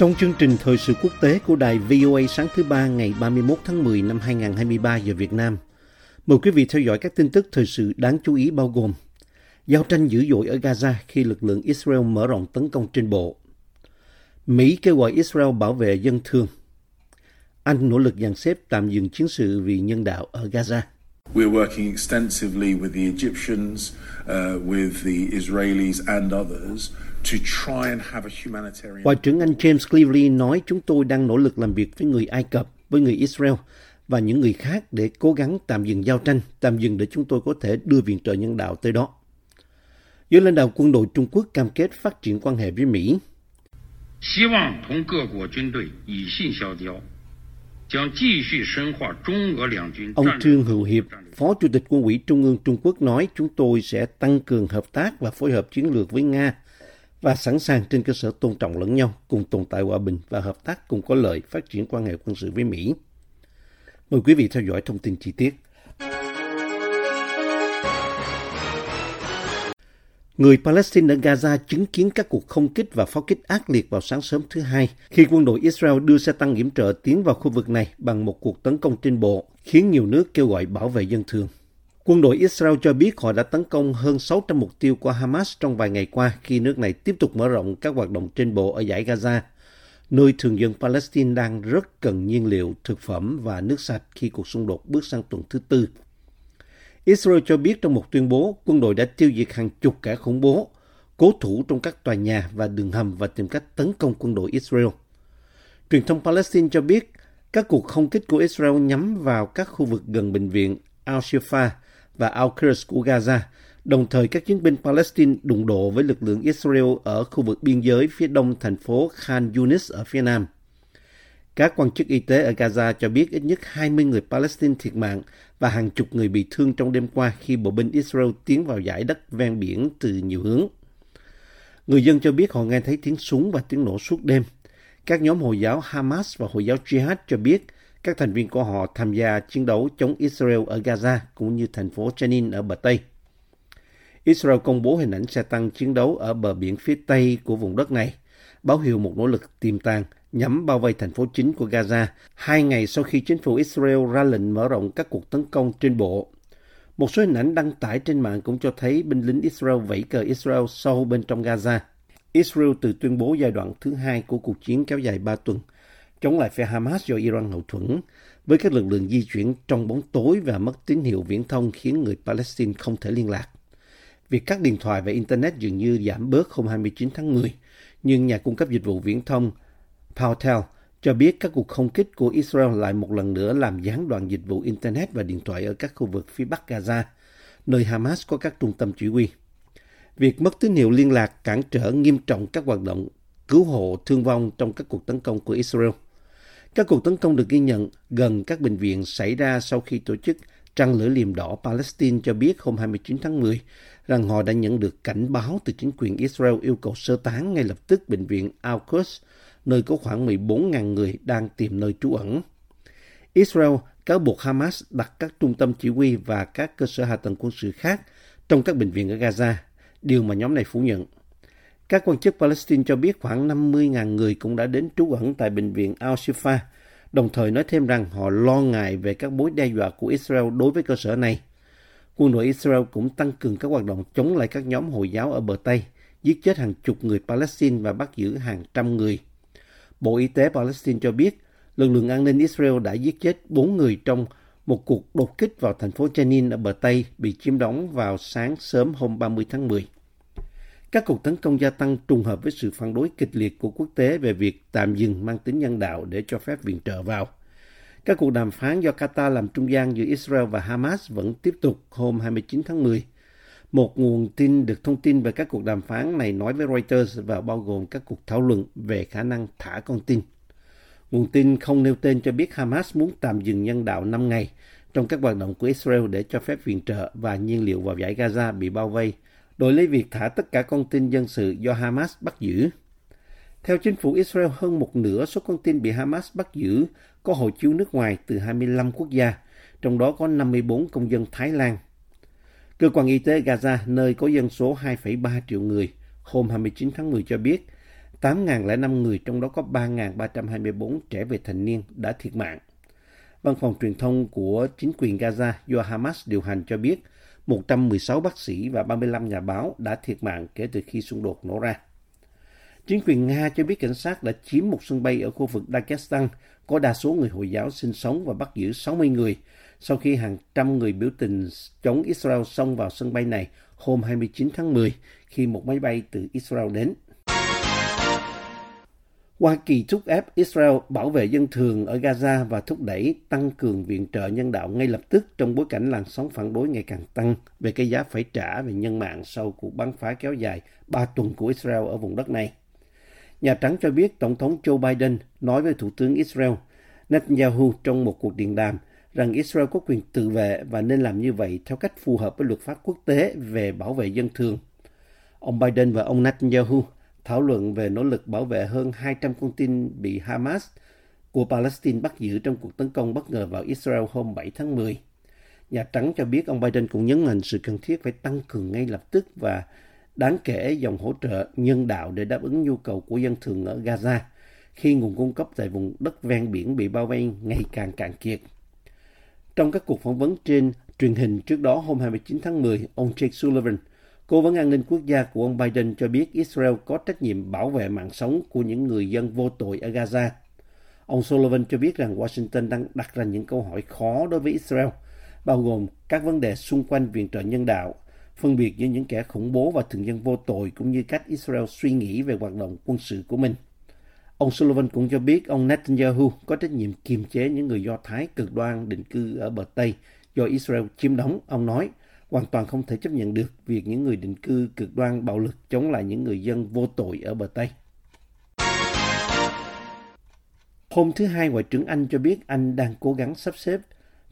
Trong chương trình thời sự quốc tế của đài VOA sáng thứ ba ngày 31 tháng 10 năm 2023 giờ Việt Nam, mời quý vị theo dõi các tin tức thời sự đáng chú ý bao gồm giao tranh dữ dội ở Gaza khi lực lượng Israel mở rộng tấn công trên bộ, Mỹ kêu gọi Israel bảo vệ dân thường, Anh nỗ lực dàn xếp tạm dừng chiến sự vì nhân đạo ở Gaza. We're working extensively with the Egyptians, uh, with the Israelis and others Ngoại trưởng Anh James Cleverly nói chúng tôi đang nỗ lực làm việc với người Ai Cập, với người Israel và những người khác để cố gắng tạm dừng giao tranh, tạm dừng để chúng tôi có thể đưa viện trợ nhân đạo tới đó. Giới lãnh đạo quân đội Trung Quốc cam kết phát triển quan hệ với Mỹ. Ông Trương Hữu Hiệp, Phó Chủ tịch Quân ủy Trung ương Trung Quốc nói chúng tôi sẽ tăng cường hợp tác và phối hợp chiến lược với Nga – và sẵn sàng trên cơ sở tôn trọng lẫn nhau, cùng tồn tại hòa bình và hợp tác cùng có lợi phát triển quan hệ quân sự với Mỹ. Mời quý vị theo dõi thông tin chi tiết. Người Palestine ở Gaza chứng kiến các cuộc không kích và pháo kích ác liệt vào sáng sớm thứ Hai khi quân đội Israel đưa xe tăng yểm trợ tiến vào khu vực này bằng một cuộc tấn công trên bộ, khiến nhiều nước kêu gọi bảo vệ dân thường. Quân đội Israel cho biết họ đã tấn công hơn 600 mục tiêu của Hamas trong vài ngày qua khi nước này tiếp tục mở rộng các hoạt động trên bộ ở giải Gaza, nơi thường dân Palestine đang rất cần nhiên liệu, thực phẩm và nước sạch khi cuộc xung đột bước sang tuần thứ tư. Israel cho biết trong một tuyên bố, quân đội đã tiêu diệt hàng chục kẻ khủng bố, cố thủ trong các tòa nhà và đường hầm và tìm cách tấn công quân đội Israel. Truyền thông Palestine cho biết các cuộc không kích của Israel nhắm vào các khu vực gần bệnh viện Al-Shifa và Al-Quds của Gaza, đồng thời các chiến binh Palestine đụng độ với lực lượng Israel ở khu vực biên giới phía đông thành phố Khan Yunis ở phía nam. Các quan chức y tế ở Gaza cho biết ít nhất 20 người Palestine thiệt mạng và hàng chục người bị thương trong đêm qua khi bộ binh Israel tiến vào giải đất ven biển từ nhiều hướng. Người dân cho biết họ nghe thấy tiếng súng và tiếng nổ suốt đêm. Các nhóm Hồi giáo Hamas và Hồi giáo Jihad cho biết các thành viên của họ tham gia chiến đấu chống Israel ở Gaza cũng như thành phố Jenin ở bờ Tây. Israel công bố hình ảnh xe tăng chiến đấu ở bờ biển phía Tây của vùng đất này, báo hiệu một nỗ lực tiềm tàng nhắm bao vây thành phố chính của Gaza hai ngày sau khi chính phủ Israel ra lệnh mở rộng các cuộc tấn công trên bộ. Một số hình ảnh đăng tải trên mạng cũng cho thấy binh lính Israel vẫy cờ Israel sâu bên trong Gaza. Israel từ tuyên bố giai đoạn thứ hai của cuộc chiến kéo dài 3 tuần chống lại phe Hamas do Iran hậu thuẫn với các lực lượng di chuyển trong bóng tối và mất tín hiệu viễn thông khiến người Palestine không thể liên lạc. Việc cắt điện thoại và Internet dường như giảm bớt hôm 29 tháng 10, nhưng nhà cung cấp dịch vụ viễn thông Powtel cho biết các cuộc không kích của Israel lại một lần nữa làm gián đoạn dịch vụ Internet và điện thoại ở các khu vực phía bắc Gaza, nơi Hamas có các trung tâm chỉ huy. Việc mất tín hiệu liên lạc cản trở nghiêm trọng các hoạt động cứu hộ thương vong trong các cuộc tấn công của Israel. Các cuộc tấn công được ghi nhận gần các bệnh viện xảy ra sau khi tổ chức Trăng lửa liềm đỏ Palestine cho biết hôm 29 tháng 10 rằng họ đã nhận được cảnh báo từ chính quyền Israel yêu cầu sơ tán ngay lập tức bệnh viện Al-Quds, nơi có khoảng 14.000 người đang tìm nơi trú ẩn. Israel cáo buộc Hamas đặt các trung tâm chỉ huy và các cơ sở hạ tầng quân sự khác trong các bệnh viện ở Gaza, điều mà nhóm này phủ nhận. Các quan chức Palestine cho biết khoảng 50.000 người cũng đã đến trú ẩn tại bệnh viện Al-Shifa, đồng thời nói thêm rằng họ lo ngại về các mối đe dọa của Israel đối với cơ sở này. Quân đội Israel cũng tăng cường các hoạt động chống lại các nhóm Hồi giáo ở bờ Tây, giết chết hàng chục người Palestine và bắt giữ hàng trăm người. Bộ Y tế Palestine cho biết lực lượng an ninh Israel đã giết chết 4 người trong một cuộc đột kích vào thành phố Jenin ở bờ Tây bị chiếm đóng vào sáng sớm hôm 30 tháng 10. Các cuộc tấn công gia tăng trùng hợp với sự phản đối kịch liệt của quốc tế về việc tạm dừng mang tính nhân đạo để cho phép viện trợ vào. Các cuộc đàm phán do Qatar làm trung gian giữa Israel và Hamas vẫn tiếp tục hôm 29 tháng 10. Một nguồn tin được thông tin về các cuộc đàm phán này nói với Reuters và bao gồm các cuộc thảo luận về khả năng thả con tin. Nguồn tin không nêu tên cho biết Hamas muốn tạm dừng nhân đạo 5 ngày trong các hoạt động của Israel để cho phép viện trợ và nhiên liệu vào giải Gaza bị bao vây, đổi lấy việc thả tất cả con tin dân sự do Hamas bắt giữ. Theo chính phủ Israel, hơn một nửa số con tin bị Hamas bắt giữ có hộ chiếu nước ngoài từ 25 quốc gia, trong đó có 54 công dân Thái Lan. Cơ quan y tế Gaza, nơi có dân số 2,3 triệu người, hôm 29 tháng 10 cho biết 8.005 người, trong đó có 3.324 trẻ về thành niên đã thiệt mạng. Văn phòng truyền thông của chính quyền Gaza do Hamas điều hành cho biết 116 bác sĩ và 35 nhà báo đã thiệt mạng kể từ khi xung đột nổ ra. Chính quyền Nga cho biết cảnh sát đã chiếm một sân bay ở khu vực Dagestan, có đa số người Hồi giáo sinh sống và bắt giữ 60 người, sau khi hàng trăm người biểu tình chống Israel xông vào sân bay này hôm 29 tháng 10 khi một máy bay từ Israel đến. Hoa Kỳ thúc ép Israel bảo vệ dân thường ở Gaza và thúc đẩy tăng cường viện trợ nhân đạo ngay lập tức trong bối cảnh làn sóng phản đối ngày càng tăng về cái giá phải trả về nhân mạng sau cuộc bắn phá kéo dài 3 tuần của Israel ở vùng đất này. Nhà Trắng cho biết Tổng thống Joe Biden nói với Thủ tướng Israel Netanyahu trong một cuộc điện đàm rằng Israel có quyền tự vệ và nên làm như vậy theo cách phù hợp với luật pháp quốc tế về bảo vệ dân thường. Ông Biden và ông Netanyahu thảo luận về nỗ lực bảo vệ hơn 200 con tin bị Hamas của Palestine bắt giữ trong cuộc tấn công bất ngờ vào Israel hôm 7 tháng 10. Nhà Trắng cho biết ông Biden cũng nhấn mạnh sự cần thiết phải tăng cường ngay lập tức và đáng kể dòng hỗ trợ nhân đạo để đáp ứng nhu cầu của dân thường ở Gaza khi nguồn cung cấp tại vùng đất ven biển bị bao vây ngày càng cạn kiệt. Trong các cuộc phỏng vấn trên truyền hình trước đó hôm 29 tháng 10, ông Jake Sullivan, Cố vấn an ninh quốc gia của ông Biden cho biết Israel có trách nhiệm bảo vệ mạng sống của những người dân vô tội ở Gaza. Ông Sullivan cho biết rằng Washington đang đặt ra những câu hỏi khó đối với Israel, bao gồm các vấn đề xung quanh viện trợ nhân đạo, phân biệt giữa những kẻ khủng bố và thường dân vô tội cũng như cách Israel suy nghĩ về hoạt động quân sự của mình. Ông Sullivan cũng cho biết ông Netanyahu có trách nhiệm kiềm chế những người Do Thái cực đoan định cư ở bờ Tây do Israel chiếm đóng. Ông nói, hoàn toàn không thể chấp nhận được việc những người định cư cực đoan bạo lực chống lại những người dân vô tội ở bờ Tây. Hôm thứ Hai, Ngoại trưởng Anh cho biết Anh đang cố gắng sắp xếp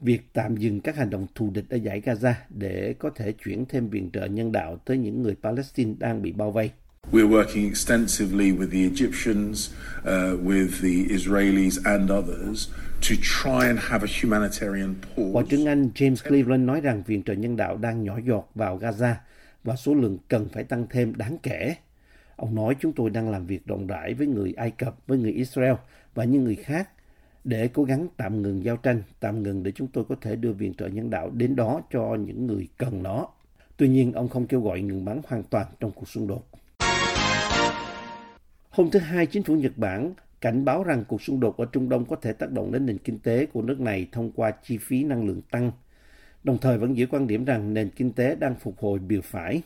việc tạm dừng các hành động thù địch ở giải Gaza để có thể chuyển thêm viện trợ nhân đạo tới những người Palestine đang bị bao vây. We're working extensively with the Egyptians, uh, with the Israelis and others to try and have a humanitarian pause. Ngoại trưởng Anh James Cleveland nói rằng viện trợ nhân đạo đang nhỏ giọt vào Gaza và số lượng cần phải tăng thêm đáng kể. Ông nói chúng tôi đang làm việc rộng rãi với người Ai Cập, với người Israel và những người khác để cố gắng tạm ngừng giao tranh, tạm ngừng để chúng tôi có thể đưa viện trợ nhân đạo đến đó cho những người cần nó. Tuy nhiên, ông không kêu gọi ngừng bắn hoàn toàn trong cuộc xung đột. Hôm thứ Hai, chính phủ Nhật Bản cảnh báo rằng cuộc xung đột ở Trung Đông có thể tác động đến nền kinh tế của nước này thông qua chi phí năng lượng tăng, đồng thời vẫn giữ quan điểm rằng nền kinh tế đang phục hồi bìa phải.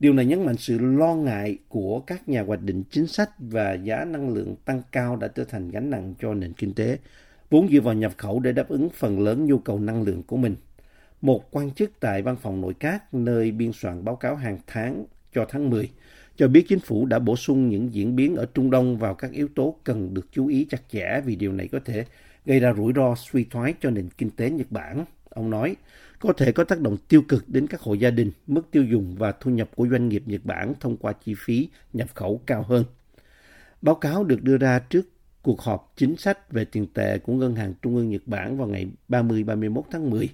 Điều này nhấn mạnh sự lo ngại của các nhà hoạch định chính sách và giá năng lượng tăng cao đã trở thành gánh nặng cho nền kinh tế, vốn dựa vào nhập khẩu để đáp ứng phần lớn nhu cầu năng lượng của mình. Một quan chức tại văn phòng nội các nơi biên soạn báo cáo hàng tháng cho tháng 10 cho biết chính phủ đã bổ sung những diễn biến ở Trung Đông vào các yếu tố cần được chú ý chặt chẽ vì điều này có thể gây ra rủi ro suy thoái cho nền kinh tế Nhật Bản. Ông nói, có thể có tác động tiêu cực đến các hộ gia đình, mức tiêu dùng và thu nhập của doanh nghiệp Nhật Bản thông qua chi phí nhập khẩu cao hơn. Báo cáo được đưa ra trước cuộc họp chính sách về tiền tệ của Ngân hàng Trung ương Nhật Bản vào ngày 30-31 tháng 10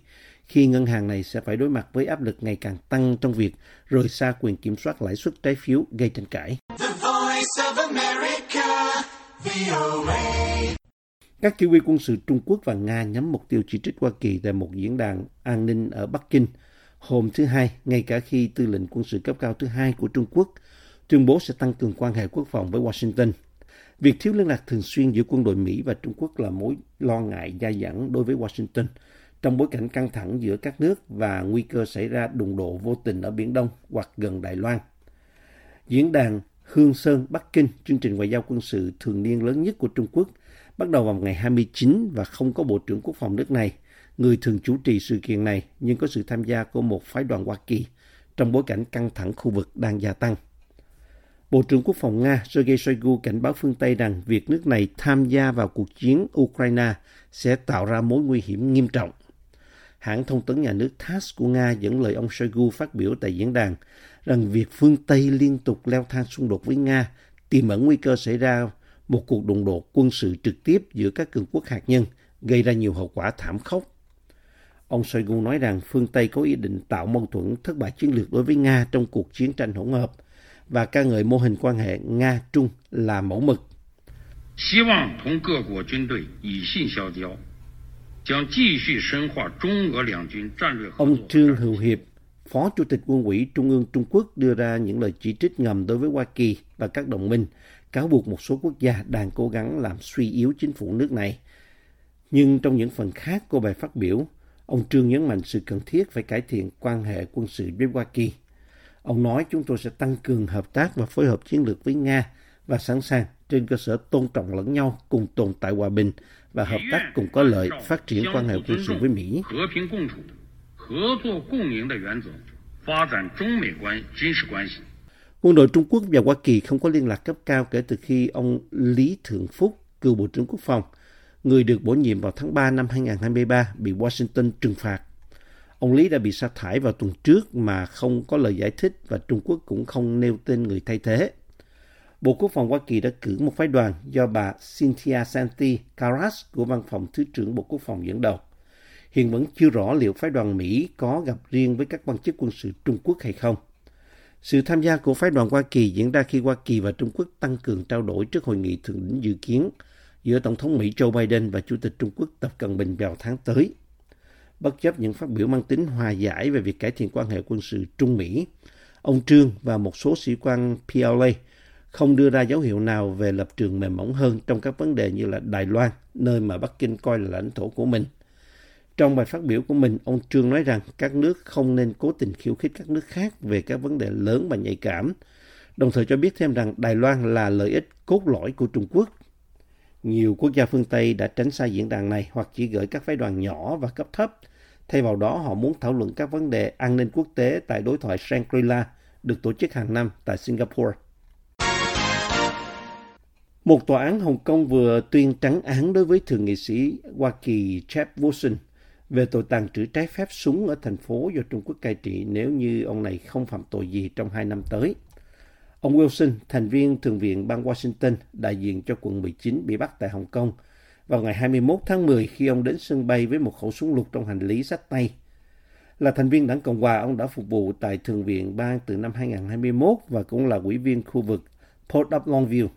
khi ngân hàng này sẽ phải đối mặt với áp lực ngày càng tăng trong việc rời xa quyền kiểm soát lãi suất trái phiếu gây tranh cãi. Các chỉ huy quân sự Trung Quốc và Nga nhắm mục tiêu chỉ trích Hoa Kỳ tại một diễn đàn an ninh ở Bắc Kinh hôm thứ Hai, ngay cả khi tư lệnh quân sự cấp cao thứ hai của Trung Quốc tuyên bố sẽ tăng cường quan hệ quốc phòng với Washington. Việc thiếu liên lạc thường xuyên giữa quân đội Mỹ và Trung Quốc là mối lo ngại dai dẳng đối với Washington trong bối cảnh căng thẳng giữa các nước và nguy cơ xảy ra đụng độ vô tình ở Biển Đông hoặc gần Đài Loan. Diễn đàn Hương Sơn, Bắc Kinh, chương trình ngoại giao quân sự thường niên lớn nhất của Trung Quốc, bắt đầu vào ngày 29 và không có Bộ trưởng Quốc phòng nước này, người thường chủ trì sự kiện này nhưng có sự tham gia của một phái đoàn Hoa Kỳ trong bối cảnh căng thẳng khu vực đang gia tăng. Bộ trưởng Quốc phòng Nga Sergei Shoigu cảnh báo phương Tây rằng việc nước này tham gia vào cuộc chiến Ukraine sẽ tạo ra mối nguy hiểm nghiêm trọng Hãng thông tấn nhà nước TASS của Nga dẫn lời ông Shoigu phát biểu tại diễn đàn rằng việc phương Tây liên tục leo thang xung đột với Nga tiềm ẩn nguy cơ xảy ra một cuộc đụng độ quân sự trực tiếp giữa các cường quốc hạt nhân, gây ra nhiều hậu quả thảm khốc. Ông Shoigu nói rằng phương Tây có ý định tạo mâu thuẫn thất bại chiến lược đối với Nga trong cuộc chiến tranh hỗn hợp và ca ngợi mô hình quan hệ Nga-Trung là mẫu mực. 希望同各国军队以信相交， Ông 作。Trương Hữu Hiệp, Phó Chủ tịch Quân ủy Trung ương Trung Quốc đưa ra những lời chỉ trích ngầm đối với Hoa Kỳ và các đồng minh, cáo buộc một số quốc gia đang cố gắng làm suy yếu chính phủ nước này. Nhưng trong những phần khác của bài phát biểu, ông Trương nhấn mạnh sự cần thiết phải cải thiện quan hệ quân sự với Hoa Kỳ. Ông nói chúng tôi sẽ tăng cường hợp tác và phối hợp chiến lược với Nga và sẵn sàng trên cơ sở tôn trọng lẫn nhau cùng tồn tại hòa bình và hợp tác cùng có lợi phát triển quan hệ quân sự với Mỹ. Quân đội Trung Quốc và Hoa Kỳ không có liên lạc cấp cao kể từ khi ông Lý Thượng Phúc, cựu Bộ trưởng Quốc phòng, người được bổ nhiệm vào tháng 3 năm 2023, bị Washington trừng phạt. Ông Lý đã bị sa thải vào tuần trước mà không có lời giải thích và Trung Quốc cũng không nêu tên người thay thế. Bộ Quốc phòng Hoa Kỳ đã cử một phái đoàn do bà Cynthia Santi Caras của Văn phòng Thứ trưởng Bộ Quốc phòng dẫn đầu. Hiện vẫn chưa rõ liệu phái đoàn Mỹ có gặp riêng với các quan chức quân sự Trung Quốc hay không. Sự tham gia của phái đoàn Hoa Kỳ diễn ra khi Hoa Kỳ và Trung Quốc tăng cường trao đổi trước hội nghị thượng đỉnh dự kiến giữa Tổng thống Mỹ Joe Biden và Chủ tịch Trung Quốc Tập Cận Bình vào tháng tới. Bất chấp những phát biểu mang tính hòa giải về việc cải thiện quan hệ quân sự Trung Mỹ, ông Trương và một số sĩ quan PLA không đưa ra dấu hiệu nào về lập trường mềm mỏng hơn trong các vấn đề như là Đài Loan, nơi mà Bắc Kinh coi là lãnh thổ của mình. Trong bài phát biểu của mình, ông Trương nói rằng các nước không nên cố tình khiêu khích các nước khác về các vấn đề lớn và nhạy cảm, đồng thời cho biết thêm rằng Đài Loan là lợi ích cốt lõi của Trung Quốc. Nhiều quốc gia phương Tây đã tránh xa diễn đàn này hoặc chỉ gửi các phái đoàn nhỏ và cấp thấp. Thay vào đó, họ muốn thảo luận các vấn đề an ninh quốc tế tại đối thoại Shangri-La được tổ chức hàng năm tại Singapore. Một tòa án Hồng Kông vừa tuyên trắng án đối với thượng nghị sĩ Hoa Kỳ Jeff Wilson về tội tàng trữ trái phép súng ở thành phố do Trung Quốc cai trị nếu như ông này không phạm tội gì trong hai năm tới. Ông Wilson, thành viên Thượng viện bang Washington, đại diện cho quận 19 bị bắt tại Hồng Kông vào ngày 21 tháng 10 khi ông đến sân bay với một khẩu súng lục trong hành lý sách tay. Là thành viên đảng Cộng hòa, ông đã phục vụ tại Thượng viện bang từ năm 2021 và cũng là ủy viên khu vực Port of Longview.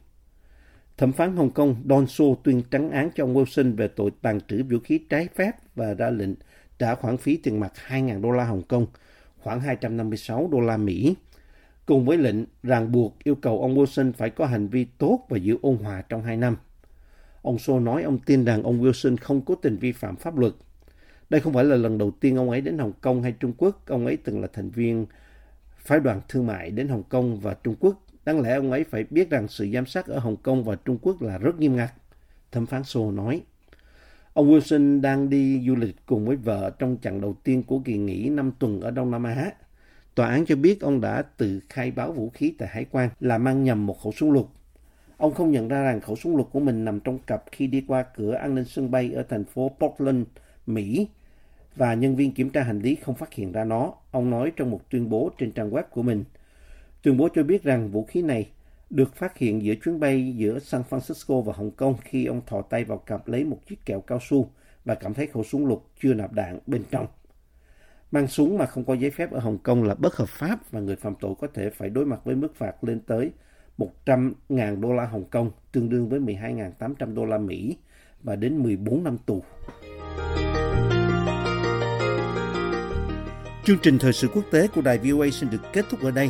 Thẩm phán Hồng Kông Don So tuyên trắng án cho ông Wilson về tội tàn trữ vũ khí trái phép và ra lệnh trả khoản phí tiền mặt 2.000 đô la Hồng Kông, khoảng 256 đô la Mỹ, cùng với lệnh ràng buộc yêu cầu ông Wilson phải có hành vi tốt và giữ ôn hòa trong 2 năm. Ông So nói ông tin rằng ông Wilson không cố tình vi phạm pháp luật. Đây không phải là lần đầu tiên ông ấy đến Hồng Kông hay Trung Quốc. Ông ấy từng là thành viên phái đoàn thương mại đến Hồng Kông và Trung Quốc. Đáng lẽ ông ấy phải biết rằng sự giám sát ở Hồng Kông và Trung Quốc là rất nghiêm ngặt. Thẩm phán Sô nói. Ông Wilson đang đi du lịch cùng với vợ trong chặng đầu tiên của kỳ nghỉ 5 tuần ở Đông Nam Á. Tòa án cho biết ông đã tự khai báo vũ khí tại hải quan là mang nhầm một khẩu súng lục. Ông không nhận ra rằng khẩu súng lục của mình nằm trong cặp khi đi qua cửa an ninh sân bay ở thành phố Portland, Mỹ và nhân viên kiểm tra hành lý không phát hiện ra nó. Ông nói trong một tuyên bố trên trang web của mình. Tuyên bố cho biết rằng vũ khí này được phát hiện giữa chuyến bay giữa San Francisco và Hồng Kông khi ông thò tay vào cặp lấy một chiếc kẹo cao su và cảm thấy khẩu súng lục chưa nạp đạn bên trong. Mang súng mà không có giấy phép ở Hồng Kông là bất hợp pháp và người phạm tội có thể phải đối mặt với mức phạt lên tới 100.000 đô la Hồng Kông, tương đương với 12.800 đô la Mỹ và đến 14 năm tù. Chương trình thời sự quốc tế của đài VOA xin được kết thúc ở đây.